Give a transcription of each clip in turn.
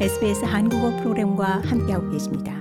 SBS 한국어 프로그램과 함께하고 계십니다.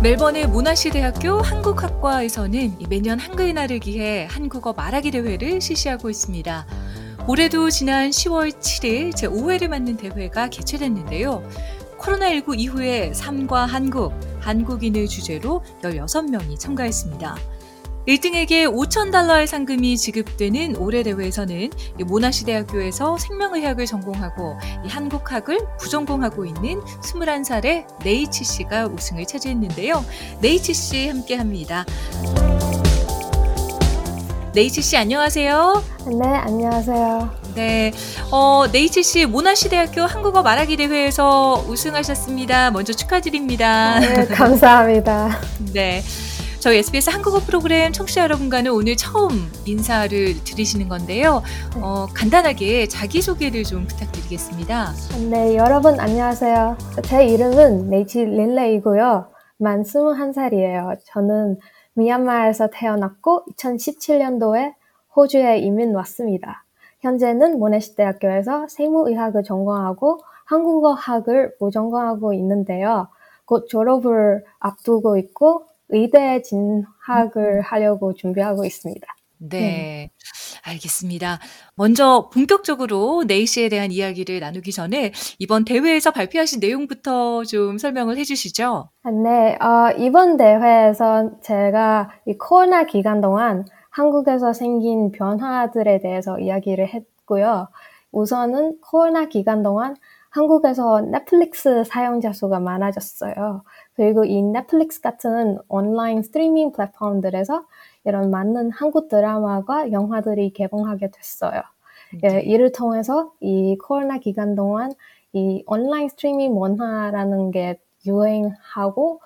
멜번의 문화시대학교 한국학과에서는 매년 한글 날을 기해 한국어 말하기 대회를 실시하고 있습니다. 올해도 지난 10월 7일 제5회를 맞는 대회가 개최됐는데요. 코로나19 이후에 삶과 한국, 한국인을 주제로 16명이 참가했습니다. 1등에게 5천 달러의 상금이 지급되는 올해 대회에서는 모나시대학교에서 생명의학을 전공하고 한국학을 부전공하고 있는 21살의 네이치 씨가 우승을 차지했는데요. 네이치 씨 함께 합니다. 네이치 씨 안녕하세요. 네, 안녕하세요. 네, 어, 네이치 씨 모나시 대학교 한국어 말하기 대회에서 우승하셨습니다. 먼저 축하드립니다. 네, 감사합니다. 네. 저희 SBS 한국어 프로그램 청취자 여러분과는 오늘 처음 인사를 드리시는 건데요. 어, 간단하게 자기소개를 좀 부탁드리겠습니다. 네, 여러분 안녕하세요. 제 이름은 네이치 릴레이고요. 만 21살이에요. 저는 미얀마에서 태어났고 2017년도에 호주에 이민 왔습니다. 현재는 모네시 대학교에서 생물의학을 전공하고 한국어학을 모전공하고 있는데요. 곧 졸업을 앞두고 있고 의대 진학을 하려고 준비하고 있습니다. 네, 네. 알겠습니다. 먼저 본격적으로 네이시에 대한 이야기를 나누기 전에 이번 대회에서 발표하신 내용부터 좀 설명을 해주시죠. 아, 네, 어, 이번 대회에서 제가 이 코로나 기간 동안 한국에서 생긴 변화들에 대해서 이야기를 했고요. 우선은 코로나 기간 동안 한국에서 넷플릭스 사용자 수가 많아졌어요. 그리고 이 넷플릭스 같은 온라인 스트리밍 플랫폼들에서 이런 많은 한국 드라마가 영화들이 개봉하게 됐어요. 예, 네. 이를 통해서 이 코로나 기간 동안 이 온라인 스트리밍 문화라는 게 유행하고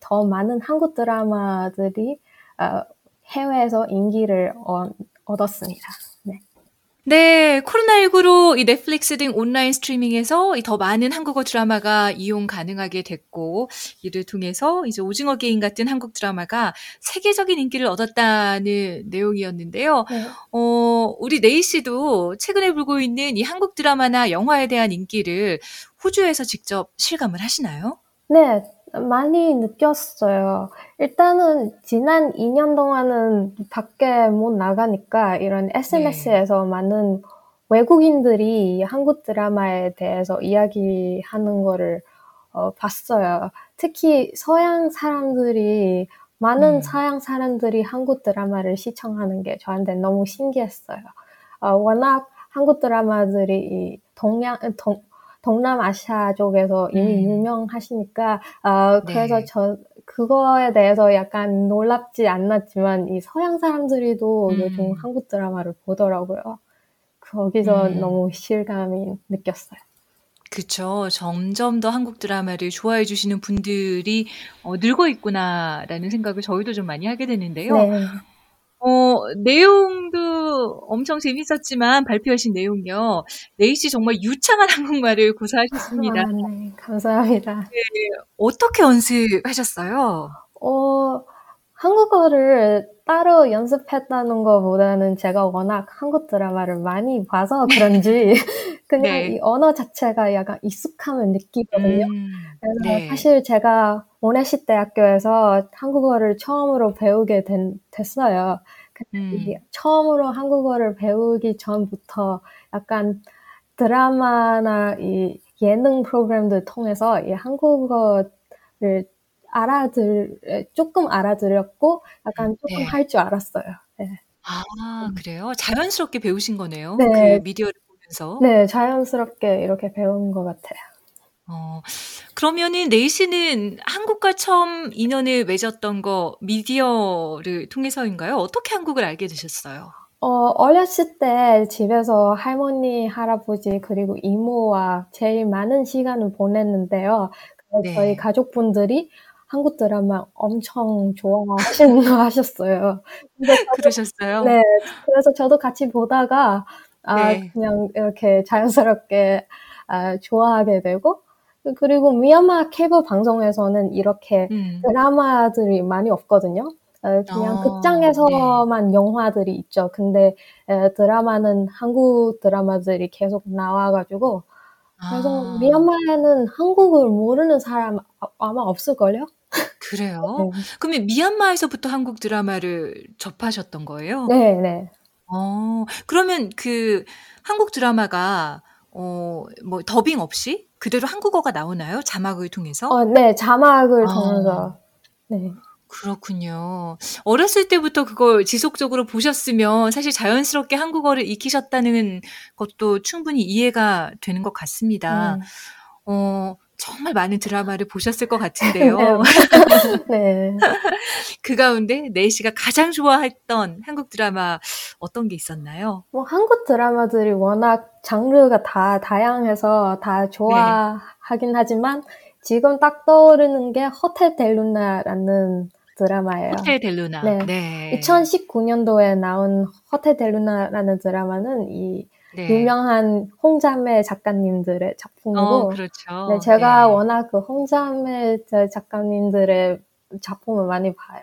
더 많은 한국 드라마들이 어, 해외에서 인기를 얻었습니다. 네, 코로나19로 이 넷플릭스 등 온라인 스트리밍에서 더 많은 한국어 드라마가 이용 가능하게 됐고, 이를 통해서 이제 오징어 게임 같은 한국 드라마가 세계적인 인기를 얻었다는 내용이었는데요. 네. 어, 우리 네이 씨도 최근에 불고 있는 이 한국 드라마나 영화에 대한 인기를 호주에서 직접 실감을 하시나요? 네, 많이 느꼈어요. 일단은 지난 2년 동안은 밖에 못 나가니까 이런 SNS에서 네. 많은 외국인들이 한국 드라마에 대해서 이야기하는 거를 어, 봤어요. 특히 서양 사람들이 많은 음. 서양 사람들이 한국 드라마를 시청하는 게 저한테 너무 신기했어요. 어, 워낙 한국 드라마들이 동양 동, 동남아시아 쪽에서 이미 음. 유명하시니까 어, 그래서 네. 저 그거에 대해서 약간 놀랍지 않았지만 이 서양 사람들이도 음. 요즘 한국 드라마를 보더라고요. 거기서 음. 너무 실감이 느꼈어요. 그쵸. 점점 더 한국 드라마를 좋아해 주시는 분들이 어, 늘고 있구나라는 생각을 저희도 좀 많이 하게 되는데요. 네. 어, 내용도 엄청 재밌었지만 발표하신 내용요. 네이씨 정말 유창한 한국말을 구사하셨습니다. 아, 네, 감사합니다. 네, 어떻게 연습하셨어요? 어, 한국어를 따로 연습했다는 것보다는 제가 워낙 한국 드라마를 많이 봐서 그런지 그냥 네. 이 언어 자체가 약간 익숙함을 느끼거든요. 음, 네. 사실 제가 모네시 대학교에서 한국어를 처음으로 배우게 된, 됐어요. 음. 처음으로 한국어를 배우기 전부터 약간 드라마나 이 예능 프로그램들 통해서 이 한국어를 알아들 조금 알아들었고 약간 조금 네. 할줄 알았어요. 네. 아 그래요? 자연스럽게 배우신 거네요. 네. 그 미디어를 보면서. 네, 자연스럽게 이렇게 배운 것 같아요. 어, 그러면은 네이씨는 한국과 처음 인연을 맺었던 거 미디어를 통해서인가요? 어떻게 한국을 알게 되셨어요? 어, 어렸을 때 집에서 할머니, 할아버지, 그리고 이모와 제일 많은 시간을 보냈는데요. 네. 저희 가족분들이 한국 드라마 엄청 좋아하시는 거 하셨어요. 그러셨어요? 네. 그래서 저도 같이 보다가, 아, 네. 그냥 이렇게 자연스럽게 아, 좋아하게 되고 그리고 미얀마 케이블 방송에서는 이렇게 음. 드라마들이 많이 없거든요. 어, 그냥 어, 극장에서만 영화들이 있죠. 근데 에, 드라마는 한국 드라마들이 계속 나와가지고 그래서 아, 미얀마에는 한국을 모르는 사람 아- 아마 없을걸요? 그래요? 네. 그러면 미얀마에서부터 한국 드라마를 접하셨던 거예요? 네, 네. 어, 그러면 그 한국 드라마가 어, 뭐 더빙 없이 그대로 한국어가 나오나요? 자막을 통해서? 어, 네, 자막을 아. 통해서. 네. 그렇군요. 어렸을 때부터 그걸 지속적으로 보셨으면 사실 자연스럽게 한국어를 익히셨다는 것도 충분히 이해가 되는 것 같습니다. 음. 어, 정말 많은 드라마를 보셨을 것 같은데요. 네. 그 가운데 네이 씨가 가장 좋아했던 한국 드라마 어떤 게 있었나요? 뭐 한국 드라마들이 워낙 장르가 다 다양해서 다 좋아하긴 하지만 지금 딱 떠오르는 게 호텔 델루나라는 드라마예요. 호텔 델루나. 네. 네. 2019년도에 나온 호텔 델루나라는 드라마는 이 네. 유명한 홍자매 작가님들의 작품이고 어, 그렇죠. 네, 제가 네. 워낙 그 홍자매 저 작가님들의 작품을 많이 봐요.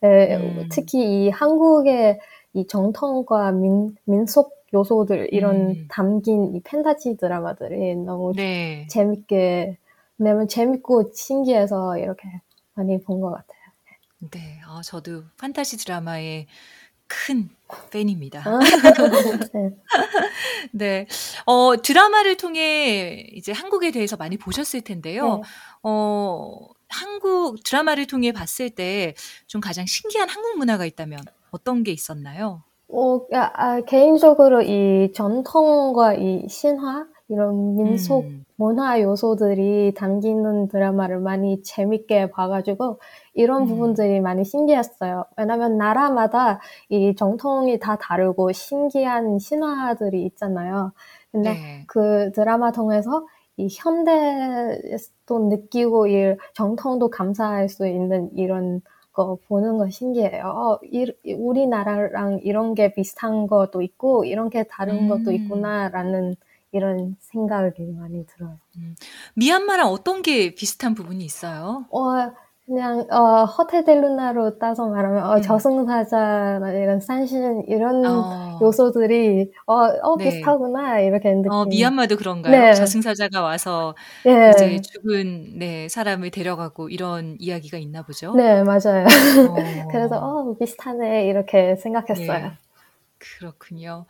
네, 음. 특히 이 한국의 이 정통과 민, 민속 요소들 이런 음. 담긴 이 팬타지 드라마들이 너무 네. 재밌게 왜냐면 재밌고 신기해서 이렇게 많이 본 것 같아요. 네. 어, 저도 판타지 드라마의 큰 팬입니다. 아, 네. 네. 어, 드라마를 통해 이제 한국에 대해서 많이 보셨을 텐데요. 네. 어, 한국 드라마를 통해 봤을 때 좀 가장 신기한 한국 문화가 있다면 어떤 게 있었나요? 어, 아, 아, 개인적으로 이 전통과 이 신화 이런 민속 음. 문화 요소들이 담기는 드라마를 많이 재밌게 봐가지고 이런 음. 부분들이 많이 신기했어요. 왜냐면 나라마다 이 정통이 다 다르고 신기한 신화들이 있잖아요. 근데 네. 그 드라마 통해서 이 현대도 느끼고 이 정통도 감사할 수 있는 이런 거 보는 거 신기해요. 어, 이, 우리나라랑 이런 게 비슷한 것도 있고 이런 게 다른 것도 음. 있구나라는 이런 생각이 많이 들어요. 미얀마랑 어떤 게 비슷한 부분이 있어요? 어, 그냥 어, 호텔 델루나로 따서 말하면 어, 음. 저승사자나 이런 산신 이런 어, 요소들이 어, 어 네. 비슷하구나 이렇게 느낌. 어, 미얀마도 그런가요? 네. 저승사자가 와서 네. 이제 죽은 네, 사람을 데려가고 이런 이야기가 있나 보죠? 네, 맞아요. 어. 그래서 어, 비슷하네 이렇게 생각했어요. 네. 그렇군요.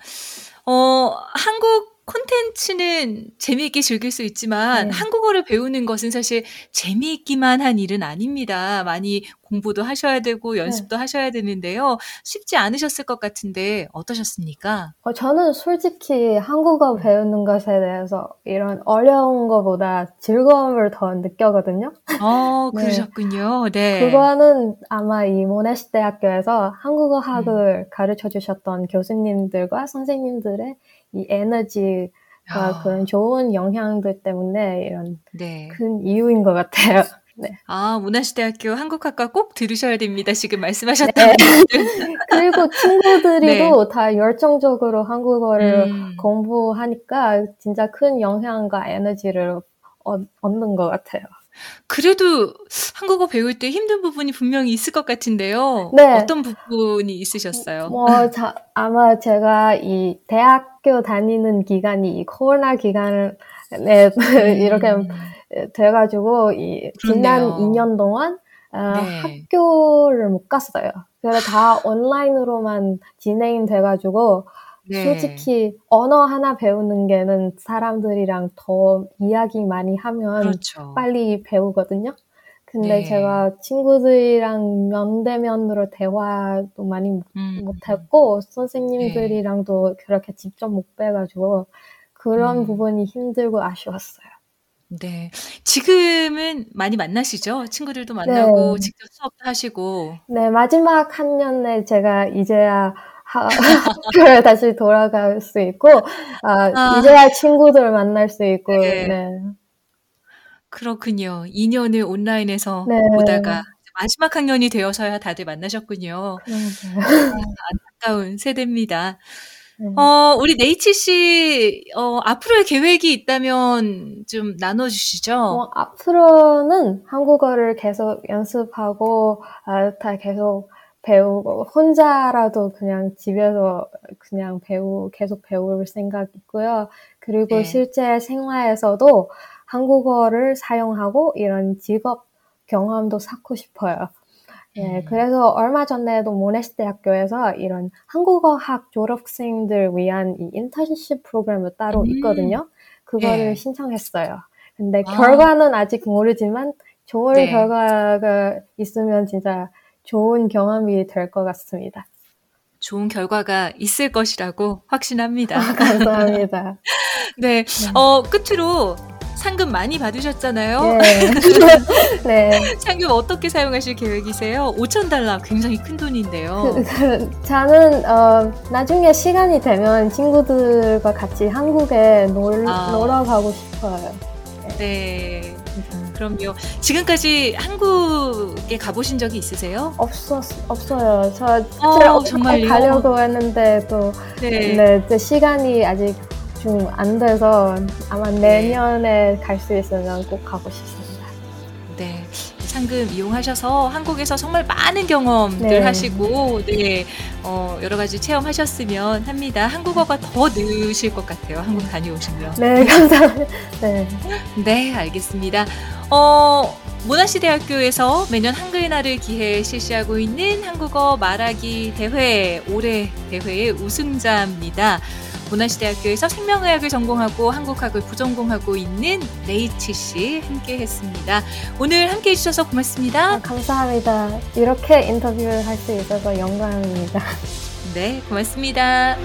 어, 한국 콘텐츠는 재미있게 즐길 수 있지만 네. 한국어를 배우는 것은 사실 재미있기만 한 일은 아닙니다. 많이 공부도 하셔야 되고 연습도 하셔야 되는데요. 쉽지 않으셨을 것 같은데 어떠셨습니까? 어, 저는 솔직히 한국어 배우는 것에 대해서 이런 어려운 것보다 즐거움을 더 느껴거든요. 어, 네. 그러셨군요. 네. 그거는 아마 이 모나시 대학교에서 한국어 음. 학을 가르쳐 주셨던 교수님들과 선생님들의 이 에너지와 아, 그런 좋은 영향들 때문에 이런 네. 큰 이유인 것 같아요. 네. 아, 문화시대학교 한국학과 꼭 들으셔야 됩니다. 지금 말씀하셨던 네. 그리고 친구들이도 다 열정적으로 한국어를 음. 공부하니까 진짜 큰 영향과 에너지를 얻, 얻는 것 같아요. 그래도 한국어 배울 때 힘든 부분이 분명히 있을 것 같은데요. 네. 어떤 부분이 있으셨어요? 뭐, 자, 아마 제가 이 대학교 다니는 기간이 이 코로나 기간에 이렇게 음, 돼가지고 이 지난 그렇네요. 2년 동안 아, 네. 학교를 못 갔어요. 그래서 다 온라인으로만 진행돼가지고 네. 솔직히 언어 하나 배우는 게는 사람들이랑 더 이야기 많이 하면 그렇죠. 빨리 배우거든요. 근데 네. 제가 친구들이랑 면대면으로 대화도 많이 못- 음, 못했고 선생님들이랑도 그렇게 직접 못 뵈가지고 그런 음. 부분이 힘들고 아쉬웠어요. 네. 지금은 많이 만나시죠? 친구들도 만나고 네. 직접 수업도 하시고. 네, 마지막 한 년에 제가 이제야 하, 학교에 다시 돌아갈 수 있고, 아, 아. 이제야 친구들 만날 수 있고, 네. 네. 그렇군요. 2년을 온라인에서 네. 보다가 마지막 학년이 되어서야 다들 만나셨군요. 그러니까요. 안타까운 세대입니다. 음. 어, 우리 네이치 씨, 어, 앞으로의 계획이 있다면 좀 나눠주시죠. 뭐, 앞으로는 한국어를 계속 연습하고, 아, 다 계속 배우고, 혼자라도 그냥 집에서 그냥 배우, 계속 배울 생각 있고요. 그리고 네. 실제 생활에서도 한국어를 사용하고 이런 직업 경험도 쌓고 싶어요. 예, 음. 그래서 얼마 전에도 모네스 대학교에서 이런 한국어학 졸업생들 위한 이 인턴십 프로그램을 따로 음. 있거든요. 그거를 네. 신청했어요. 근데 아. 결과는 아직 모르지만 좋은 네. 결과가 있으면 진짜 좋은 경험이 될 것 같습니다. 좋은 결과가 있을 것이라고 확신합니다. 아, 감사합니다. 네. 어, 끝으로 상금 많이 받으셨잖아요. 네. 네. 상금 어떻게 사용하실 계획이세요? 5천 달러 굉장히 큰 돈인데요. 그, 그, 저는 어, 나중에 시간이 되면 친구들과 같이 한국에 놀, 아. 놀러 가고 싶어요. 네. 그럼요. 지금까지 한국에 가보신 적이 있으세요? 없었, 없어요. 저 어, 정말요? 가려고 했는데 또 네. 네, 또 시간이 아직 좀안 돼서 아마 내년에 갈수 있으면 꼭 가고 싶습니다. 네. 상금 이용하셔서 한국에서 정말 많은 경험들 네. 하시고, 네. 어, 여러 가지 체험하셨으면 합니다. 한국어가 더 느실 것 같아요. 한국 다녀오시면. 네, 감사합니다. 네. 네, 알겠습니다. 어, 모나시 대학교에서 매년 한글날을 기해 실시하고 있는 한국어 말하기 대회, 올해 대회의 우승자입니다. 모나시 대학교에서 생명의학을 전공하고 한국학을 부전공하고 있는 레이치 씨 함께 했습니다. 오늘 함께 해 주셔서 아, 고맙습니다. 감사합니다. 이렇게 인터뷰를 할 수 있어서 영광입니다. 네, 고맙습니다.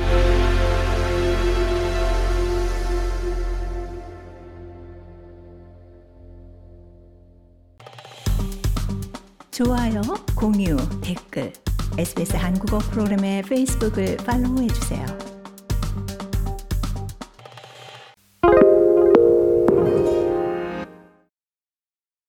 좋아요, 공유, 댓글, SBS 한국어 프로그램의 페이스북을 팔로우해 주세요.